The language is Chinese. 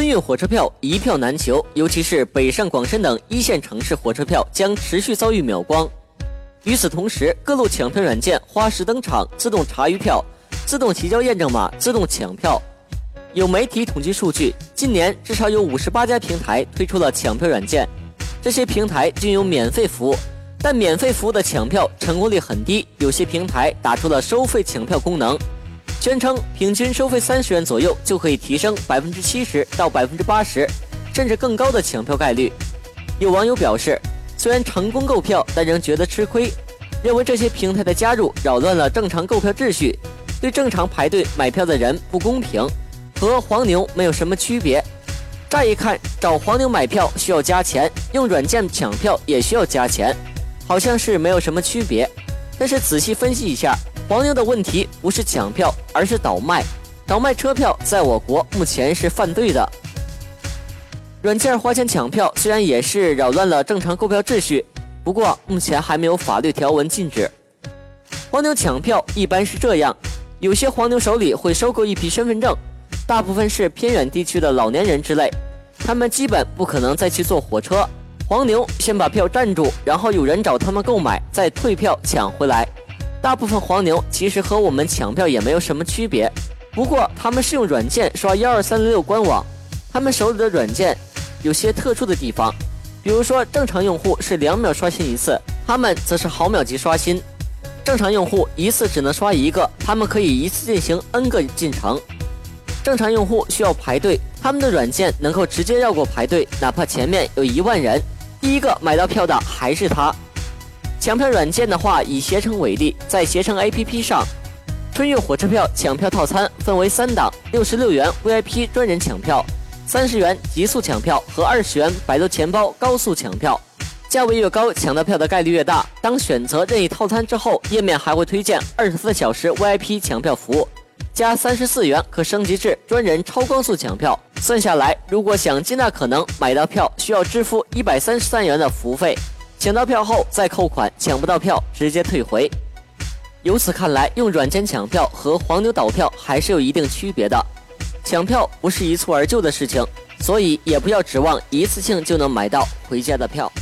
春运火车票一票难求，尤其是北上广深等一线城市火车票将持续遭遇秒光。与此同时，各路抢票软件花式登场，自动查余票、自动提交验证码、自动抢票。有媒体统计数据，今年至少有五十八家平台推出了抢票软件，这些平台均有免费服务，但免费服务的抢票成功率很低，有些平台打出了收费抢票功能。宣称平均收费三十元左右就可以提升百分之七十到百分之八十，甚至更高的抢票概率。有网友表示，虽然成功购票，但仍觉得吃亏，认为这些平台的加入扰乱了正常购票秩序，对正常排队买票的人不公平，和黄牛没有什么区别。乍一看，找黄牛买票需要加钱，用软件抢票也需要加钱，好像是没有什么区别。但是仔细分析一下。黄牛的问题不是抢票，而是倒卖。倒卖车票在我国目前是犯罪的。软件花钱抢票虽然也是扰乱了正常购票秩序，不过目前还没有法律条文禁止。黄牛抢票一般是这样：有些黄牛手里会收购一批身份证，大部分是偏远地区的老年人之类，他们基本不可能再去坐火车。黄牛先把票占住，然后有人找他们购买，再退票抢回来。大部分黄牛其实和我们抢票也没有什么区别，不过他们是用软件刷幺二三零六官网，他们手里的软件有些特殊的地方，比如说正常用户是两秒刷新一次，他们则是毫秒级刷新。正常用户一次只能刷一个，他们可以一次进行 N 个进程。正常用户需要排队，他们的软件能够直接绕过排队，哪怕前面有一万人，第一个买到票的还是他。抢票软件的话，以携程为例，在携程 APP 上，春运火车票抢票套餐分为三档：六十六元 VIP 专人抢票，三十元极速抢票和二十元百度钱包高速抢票。价位越高，抢到票的概率越大。当选择任意套餐之后，页面还会推荐二十四小时 VIP 抢票服务，加三十四元可升级至专人超光速抢票。算下来，如果想尽大可能买到票，需要支付一百三十三元的服务费。抢到票后再扣款，抢不到票直接退回。由此看来，用软件抢票和黄牛倒票还是有一定区别的。抢票不是一蹴而就的事情，所以也不要指望一次性就能买到回家的票。